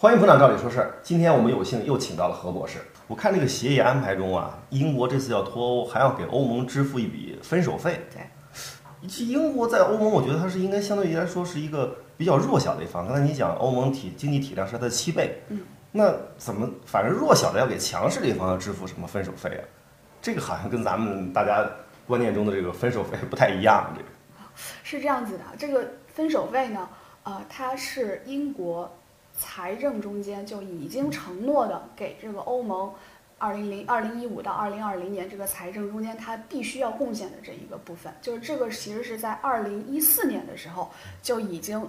欢迎捧场，照理说事儿。今天我们有幸又请到了何博士。我看这个协议安排中啊，英国这次要脱欧，还要给欧盟支付一笔分手费。对，其实英国在欧盟，我觉得它是应该相对于来说是一个比较弱小的一方。刚才你讲欧盟体经济体量是它的七倍，嗯，那怎么反正弱小的要给强势的一方要支付什么分手费啊？这个好像跟咱们大家观念中的这个分手费不太一样。这个是这样子的，这个分手费呢，呃，它是英国财政中间就已经承诺的给这个欧盟。二零零二零一五到二零二零年这个财政中间，它必须要贡献的这一个部分，就是这个其实是在二零一四年的时候就已经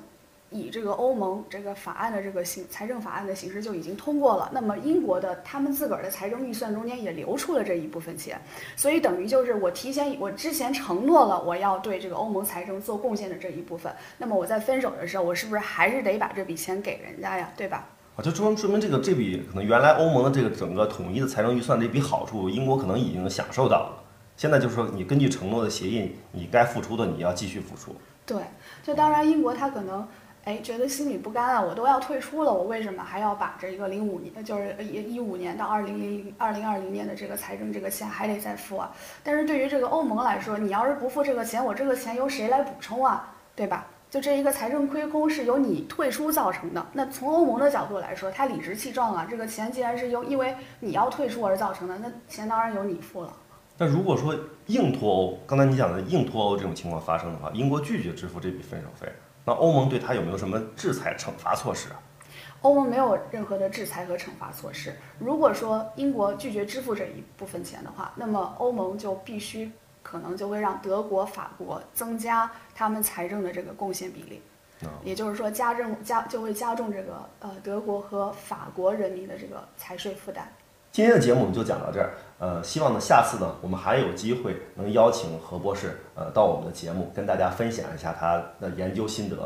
以这个欧盟这个法案的这个形财政法案的形式就已经通过了。那么英国的他们自个儿的财政预算中间也留出了这一部分钱，所以等于就是我提前我之前承诺了我要对这个欧盟财政做贡献的这一部分，那么我在分手的时候，我是不是还是得把这笔钱给人家呀？对吧？啊，就说说明这个这笔可能原来欧盟的这个整个统一的财政预算这笔好处，英国可能已经享受到了。现在就是说，你根据承诺的协议，你该付出的你要继续付出。对，就当然英国它可能哎觉得心里不甘啊，我都要退出了，我为什么还要把这一个零五年就是一一五年到二零零零二零二零年的这个财政这个钱还得再付啊？但是对于这个欧盟来说，你要是不付这个钱，我这个钱由谁来补充啊？对吧？就这一个财政亏空是由你退出造成的，那从欧盟的角度来说，他理直气壮啊，这个钱既然是由因为你要退出而造成的，那钱当然由你付了。那如果说硬脱欧，刚才你讲的硬脱欧这种情况发生的话，英国拒绝支付这笔分手费，那欧盟对他有没有什么制裁惩罚措施啊？欧盟没有任何的制裁和惩罚措施。如果说英国拒绝支付这一部分钱的话，那么欧盟就必须。可能就会让德国、法国增加他们财政的这个贡献比例，也就是说加重加就会加重这个呃德国和法国人民的这个财税负担。今天的节目我们就讲到这儿，呃，希望呢下次呢我们还有机会能邀请何博士呃到我们的节目跟大家分享一下他的研究心得。